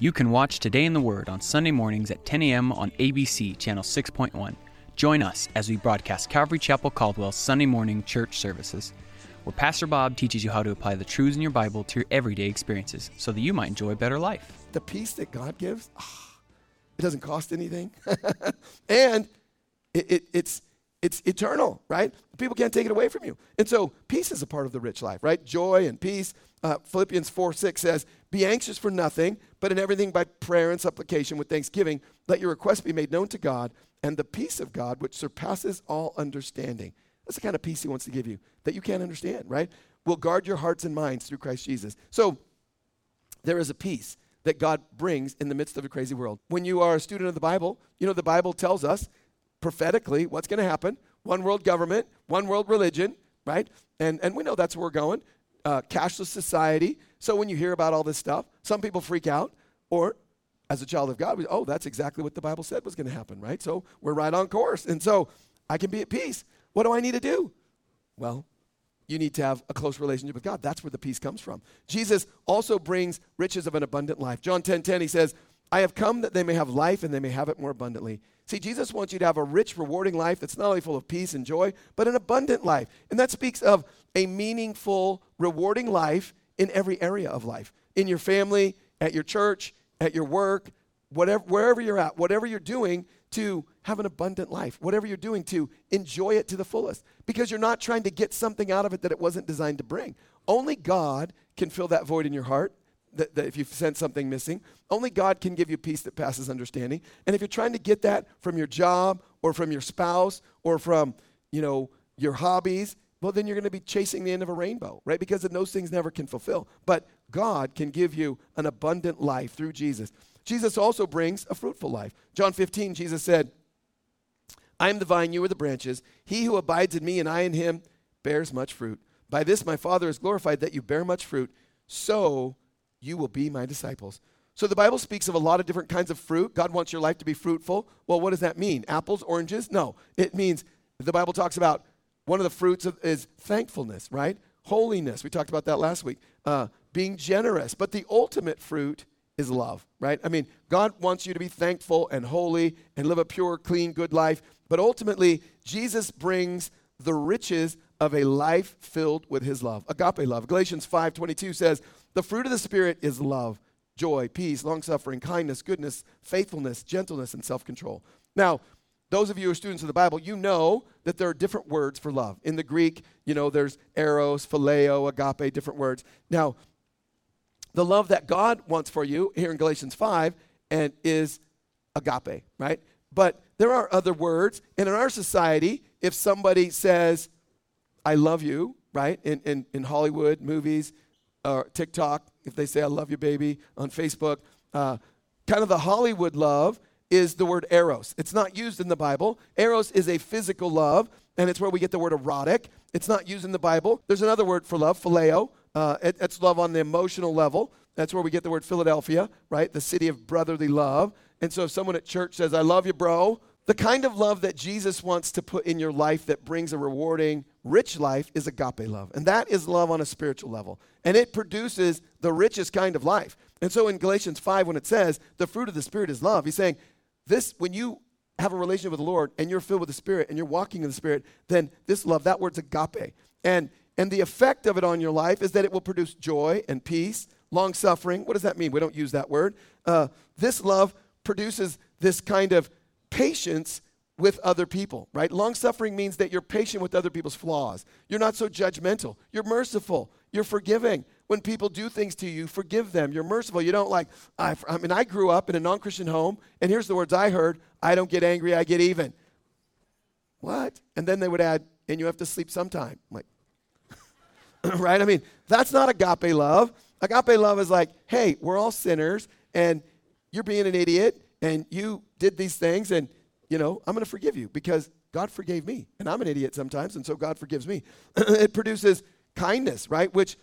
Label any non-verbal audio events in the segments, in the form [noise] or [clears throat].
You can watch Today in the Word on Sunday mornings at 10 a.m. on ABC Channel 6.1. Join us as we broadcast Calvary Chapel Caldwell's Sunday morning church services, where Pastor Bob teaches you how to apply the truths in your Bible to your everyday experiences so that you might enjoy a better life. The peace that God gives, oh, it doesn't cost anything. [laughs] and it, it, it's, it's eternal, right? People can't take it away from you. And so peace is a part of the rich life, right? Joy and peace. Uh, Philippians 4 6 says, Be anxious for nothing, but in everything by prayer and supplication with thanksgiving, let your requests be made known to God, and the peace of God, which surpasses all understanding. That's the kind of peace He wants to give you that you can't understand, right? Will guard your hearts and minds through Christ Jesus. So there is a peace that God brings in the midst of a crazy world. When you are a student of the Bible, you know the Bible tells us prophetically what's going to happen one world government, one world religion, right? And, and we know that's where we're going. Uh, cashless society. So when you hear about all this stuff, some people freak out, or as a child of God, we, oh, that's exactly what the Bible said was going to happen, right? So we're right on course. And so I can be at peace. What do I need to do? Well, you need to have a close relationship with God. That's where the peace comes from. Jesus also brings riches of an abundant life. John 10 10, he says, I have come that they may have life and they may have it more abundantly. See, Jesus wants you to have a rich, rewarding life that's not only full of peace and joy, but an abundant life. And that speaks of a meaningful, rewarding life in every area of life in your family, at your church, at your work, whatever, wherever you're at, whatever you're doing to have an abundant life, whatever you're doing to enjoy it to the fullest, because you're not trying to get something out of it that it wasn't designed to bring. Only God can fill that void in your heart that, that if you sense something missing. Only God can give you peace that passes understanding. And if you're trying to get that from your job or from your spouse or from, you know, your hobbies, well, then you're going to be chasing the end of a rainbow, right? Because those things never can fulfill. But God can give you an abundant life through Jesus. Jesus also brings a fruitful life. John 15, Jesus said, I am the vine, you are the branches. He who abides in me and I in him bears much fruit. By this my Father is glorified that you bear much fruit. So you will be my disciples. So the Bible speaks of a lot of different kinds of fruit. God wants your life to be fruitful. Well, what does that mean? Apples, oranges? No. It means the Bible talks about one of the fruits of, is thankfulness, right? Holiness. We talked about that last week. Uh, being generous. But the ultimate fruit is love, right? I mean, God wants you to be thankful and holy and live a pure, clean, good life. But ultimately, Jesus brings the riches of a life filled with his love. Agape love. Galatians 5:22 says, the fruit of the Spirit is love, joy, peace, long suffering, kindness, goodness, faithfulness, gentleness, and self control. Now, those of you who are students of the Bible, you know that there are different words for love. In the Greek, you know, there's eros, phileo, agape, different words. Now, the love that God wants for you here in Galatians 5 and is agape, right? But there are other words. And in our society, if somebody says, I love you, right? In, in, in Hollywood movies, or TikTok, if they say I love you, baby, on Facebook. Uh, kind of the Hollywood love is the word eros. It's not used in the Bible. Eros is a physical love, and it's where we get the word erotic. It's not used in the Bible. There's another word for love, phileo. Uh, it, it's love on the emotional level. That's where we get the word Philadelphia, right? The city of brotherly love. And so if someone at church says, I love you, bro, the kind of love that Jesus wants to put in your life that brings a rewarding, rich life is agape love. And that is love on a spiritual level. And it produces the richest kind of life. And so in Galatians 5, when it says the fruit of the Spirit is love, he's saying, this, when you have a relationship with the Lord and you're filled with the Spirit and you're walking in the Spirit, then this love, that word's agape. And, and the effect of it on your life is that it will produce joy and peace, long suffering. What does that mean? We don't use that word. Uh, this love produces this kind of patience with other people, right? Long suffering means that you're patient with other people's flaws. You're not so judgmental. You're merciful. You're forgiving. When people do things to you, forgive them. You're merciful. You don't like, I, I mean, I grew up in a non Christian home, and here's the words I heard I don't get angry, I get even. What? And then they would add, and you have to sleep sometime. I'm like, [laughs] right? I mean, that's not agape love. Agape love is like, hey, we're all sinners, and you're being an idiot, and you did these things, and, you know, I'm going to forgive you because God forgave me. And I'm an idiot sometimes, and so God forgives me. [clears throat] it produces kindness, right? Which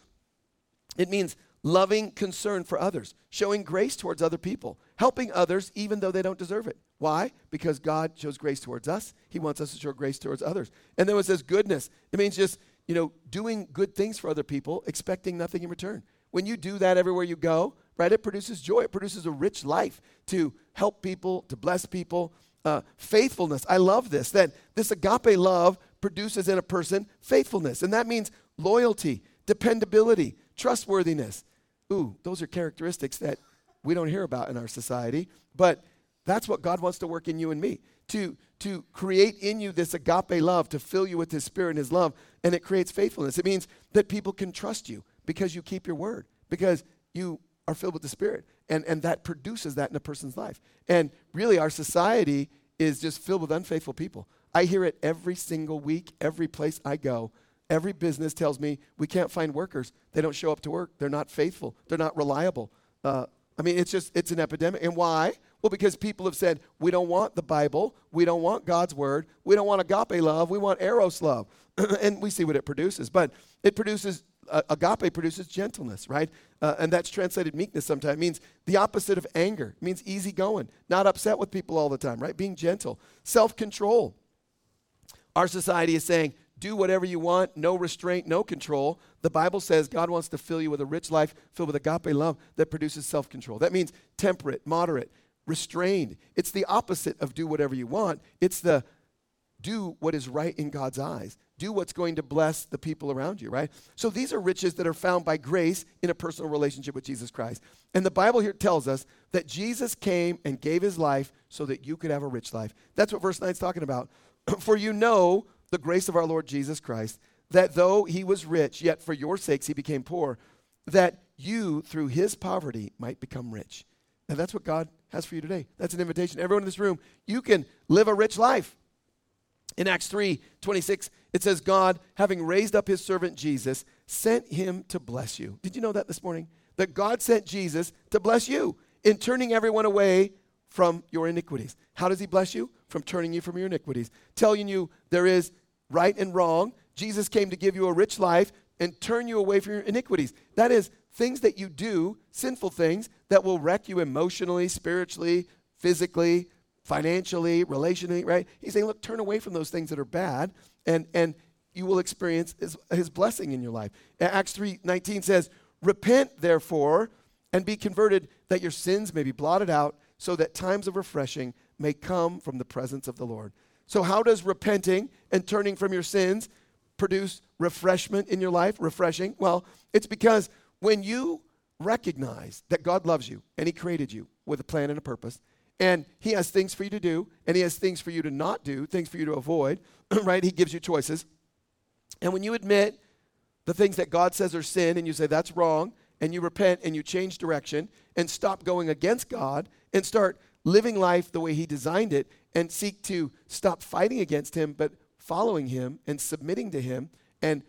it means loving concern for others, showing grace towards other people, helping others even though they don't deserve it. Why? Because God shows grace towards us. He wants us to show grace towards others. And then it says goodness. It means just, you know, doing good things for other people, expecting nothing in return. When you do that everywhere you go, right, it produces joy. It produces a rich life to help people, to bless people. Uh, faithfulness. I love this, that this agape love produces in a person faithfulness. And that means loyalty, dependability, trustworthiness. Ooh, those are characteristics that we don't hear about in our society. But that's what God wants to work in you and me to, to create in you this agape love, to fill you with His Spirit and His love. And it creates faithfulness. It means that people can trust you because you keep your word, because you are filled with the Spirit. And, and that produces that in a person's life. And really, our society is just filled with unfaithful people. I hear it every single week, every place I go. Every business tells me we can't find workers. They don't show up to work. They're not faithful. They're not reliable. Uh, I mean, it's just, it's an epidemic. And why? Well, because people have said, we don't want the Bible. We don't want God's word. We don't want agape love. We want eros love. [clears throat] and we see what it produces. But it produces uh, agape produces gentleness, right? Uh, and that's translated meekness sometimes. It means the opposite of anger. It means easygoing, not upset with people all the time, right? Being gentle. Self control. Our society is saying, do whatever you want, no restraint, no control. The Bible says God wants to fill you with a rich life filled with agape love that produces self control. That means temperate, moderate, restrained. It's the opposite of do whatever you want, it's the do what is right in God's eyes do what's going to bless the people around you, right? So these are riches that are found by grace in a personal relationship with Jesus Christ. And the Bible here tells us that Jesus came and gave his life so that you could have a rich life. That's what verse 9 is talking about. [clears throat] for you know the grace of our Lord Jesus Christ, that though he was rich, yet for your sakes he became poor, that you through his poverty might become rich. And that's what God has for you today. That's an invitation. Everyone in this room, you can live a rich life. In Acts 3 26, it says, God, having raised up his servant Jesus, sent him to bless you. Did you know that this morning? That God sent Jesus to bless you in turning everyone away from your iniquities. How does he bless you? From turning you from your iniquities, telling you there is right and wrong. Jesus came to give you a rich life and turn you away from your iniquities. That is, things that you do, sinful things, that will wreck you emotionally, spiritually, physically, financially, relationally, right? He's saying, look, turn away from those things that are bad, and, and you will experience his, his blessing in your life. Acts 3.19 says, Repent, therefore, and be converted, that your sins may be blotted out, so that times of refreshing may come from the presence of the Lord. So, how does repenting and turning from your sins produce refreshment in your life? Refreshing? Well, it's because when you recognize that God loves you and He created you with a plan and a purpose, and he has things for you to do, and he has things for you to not do, things for you to avoid, [clears throat] right? He gives you choices. And when you admit the things that God says are sin, and you say that's wrong, and you repent and you change direction and stop going against God and start living life the way he designed it and seek to stop fighting against him, but following him and submitting to him and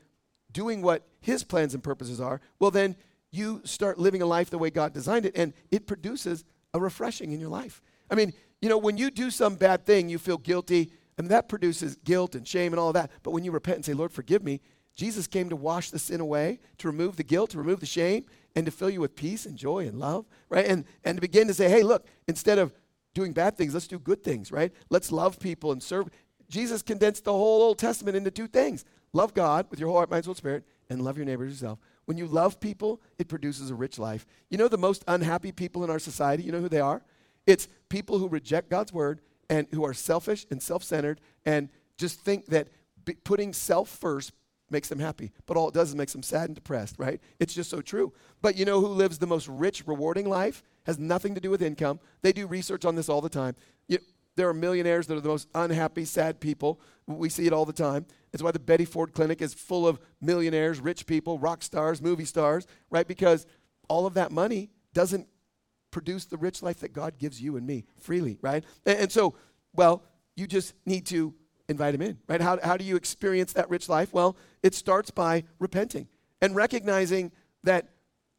doing what his plans and purposes are, well, then you start living a life the way God designed it, and it produces a refreshing in your life. I mean, you know, when you do some bad thing, you feel guilty, and that produces guilt and shame and all that. But when you repent and say, Lord, forgive me, Jesus came to wash the sin away, to remove the guilt, to remove the shame, and to fill you with peace and joy and love, right? And, and to begin to say, hey, look, instead of doing bad things, let's do good things, right? Let's love people and serve. Jesus condensed the whole Old Testament into two things love God with your whole heart, mind, soul, spirit, and love your neighbors yourself. When you love people, it produces a rich life. You know the most unhappy people in our society, you know who they are? It's people who reject God's word and who are selfish and self centered and just think that putting self first makes them happy. But all it does is makes them sad and depressed, right? It's just so true. But you know who lives the most rich, rewarding life? Has nothing to do with income. They do research on this all the time. You, there are millionaires that are the most unhappy, sad people. We see it all the time. It's why the Betty Ford Clinic is full of millionaires, rich people, rock stars, movie stars, right? Because all of that money doesn't produce the rich life that God gives you and me freely, right? And, and so, well, you just need to invite him in, right? How, how do you experience that rich life? Well, it starts by repenting and recognizing that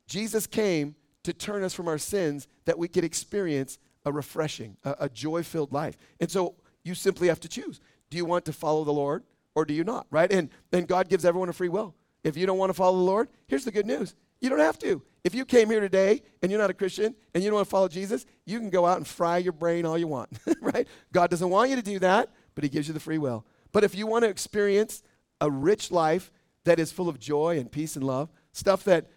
Jesus came to turn us from our sins that we could experience a refreshing, a, a joy filled life. And so you simply have to choose. Do you want to follow the Lord or do you not, right? And then God gives everyone a free will. If you don't want to follow the Lord, here's the good news you don't have to. If you came here today and you're not a Christian and you don't want to follow Jesus, you can go out and fry your brain all you want, [laughs] right? God doesn't want you to do that, but He gives you the free will. But if you want to experience a rich life that is full of joy and peace and love, stuff that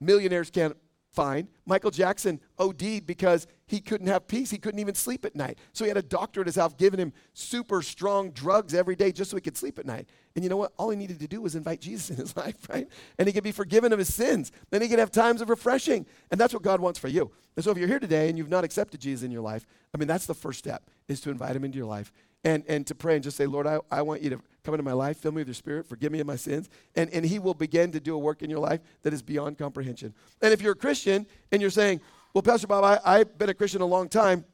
millionaires can't find. Michael Jackson OD'd because he couldn't have peace. He couldn't even sleep at night. So he had a doctor at his house giving him super strong drugs every day just so he could sleep at night. And you know what? All he needed to do was invite Jesus [laughs] in his life, right? And he could be forgiven of his sins. Then he could have times of refreshing. And that's what God wants for you. And so if you're here today and you've not accepted Jesus in your life, I mean, that's the first step is to invite him into your life and, and to pray and just say, Lord, I, I want you to come into my life, fill me with your spirit, forgive me of my sins. And, and he will begin to do a work in your life that is beyond comprehension. And if you're a Christian and you're saying, well, Pastor Bob, I, I've been a Christian a long time,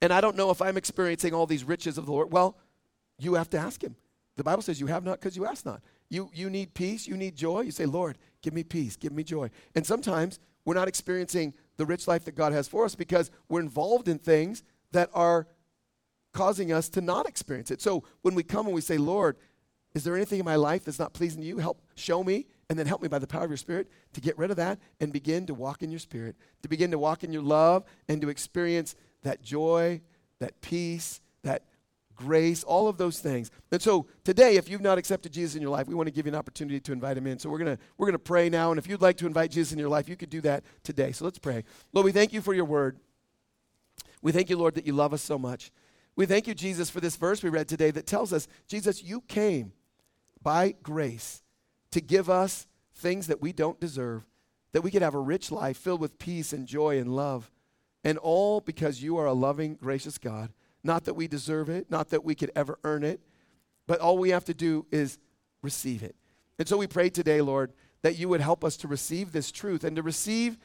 and I don't know if I'm experiencing all these riches of the Lord. Well, you have to ask him. The Bible says you have not because you ask not. You, you need peace, you need joy. You say, Lord, give me peace, give me joy. And sometimes we're not experiencing the rich life that God has for us because we're involved in things that are causing us to not experience it. So when we come and we say, Lord, is there anything in my life that's not pleasing to you? Help show me, and then help me by the power of your spirit to get rid of that and begin to walk in your spirit, to begin to walk in your love and to experience that joy, that peace, that grace, all of those things. And so today, if you've not accepted Jesus in your life, we want to give you an opportunity to invite him in. So we're gonna we're gonna pray now. And if you'd like to invite Jesus in your life, you could do that today. So let's pray. Lord, we thank you for your word. We thank you, Lord, that you love us so much. We thank you, Jesus, for this verse we read today that tells us, Jesus, you came by grace to give us things that we don't deserve, that we could have a rich life filled with peace and joy and love. And all because you are a loving, gracious God. Not that we deserve it, not that we could ever earn it, but all we have to do is receive it. And so we pray today, Lord, that you would help us to receive this truth and to receive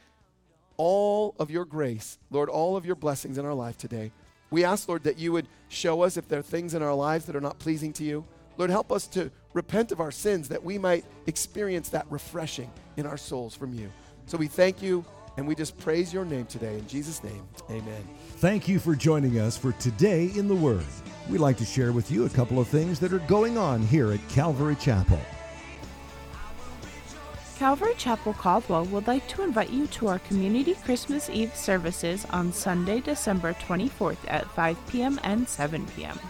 all of your grace, Lord, all of your blessings in our life today. We ask, Lord, that you would show us if there are things in our lives that are not pleasing to you. Lord, help us to repent of our sins that we might experience that refreshing in our souls from you. So we thank you and we just praise your name today. In Jesus' name, amen. Thank you for joining us for Today in the Word. We'd like to share with you a couple of things that are going on here at Calvary Chapel. Calvary Chapel Caldwell would like to invite you to our Community Christmas Eve services on Sunday, December 24th at 5 p.m. and 7 p.m.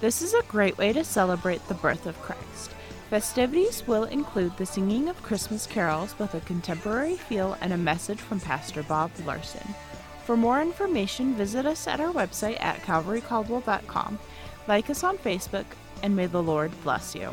This is a great way to celebrate the birth of Christ. Festivities will include the singing of Christmas carols with a contemporary feel and a message from Pastor Bob Larson. For more information, visit us at our website at calvarycaldwell.com, like us on Facebook, and may the Lord bless you.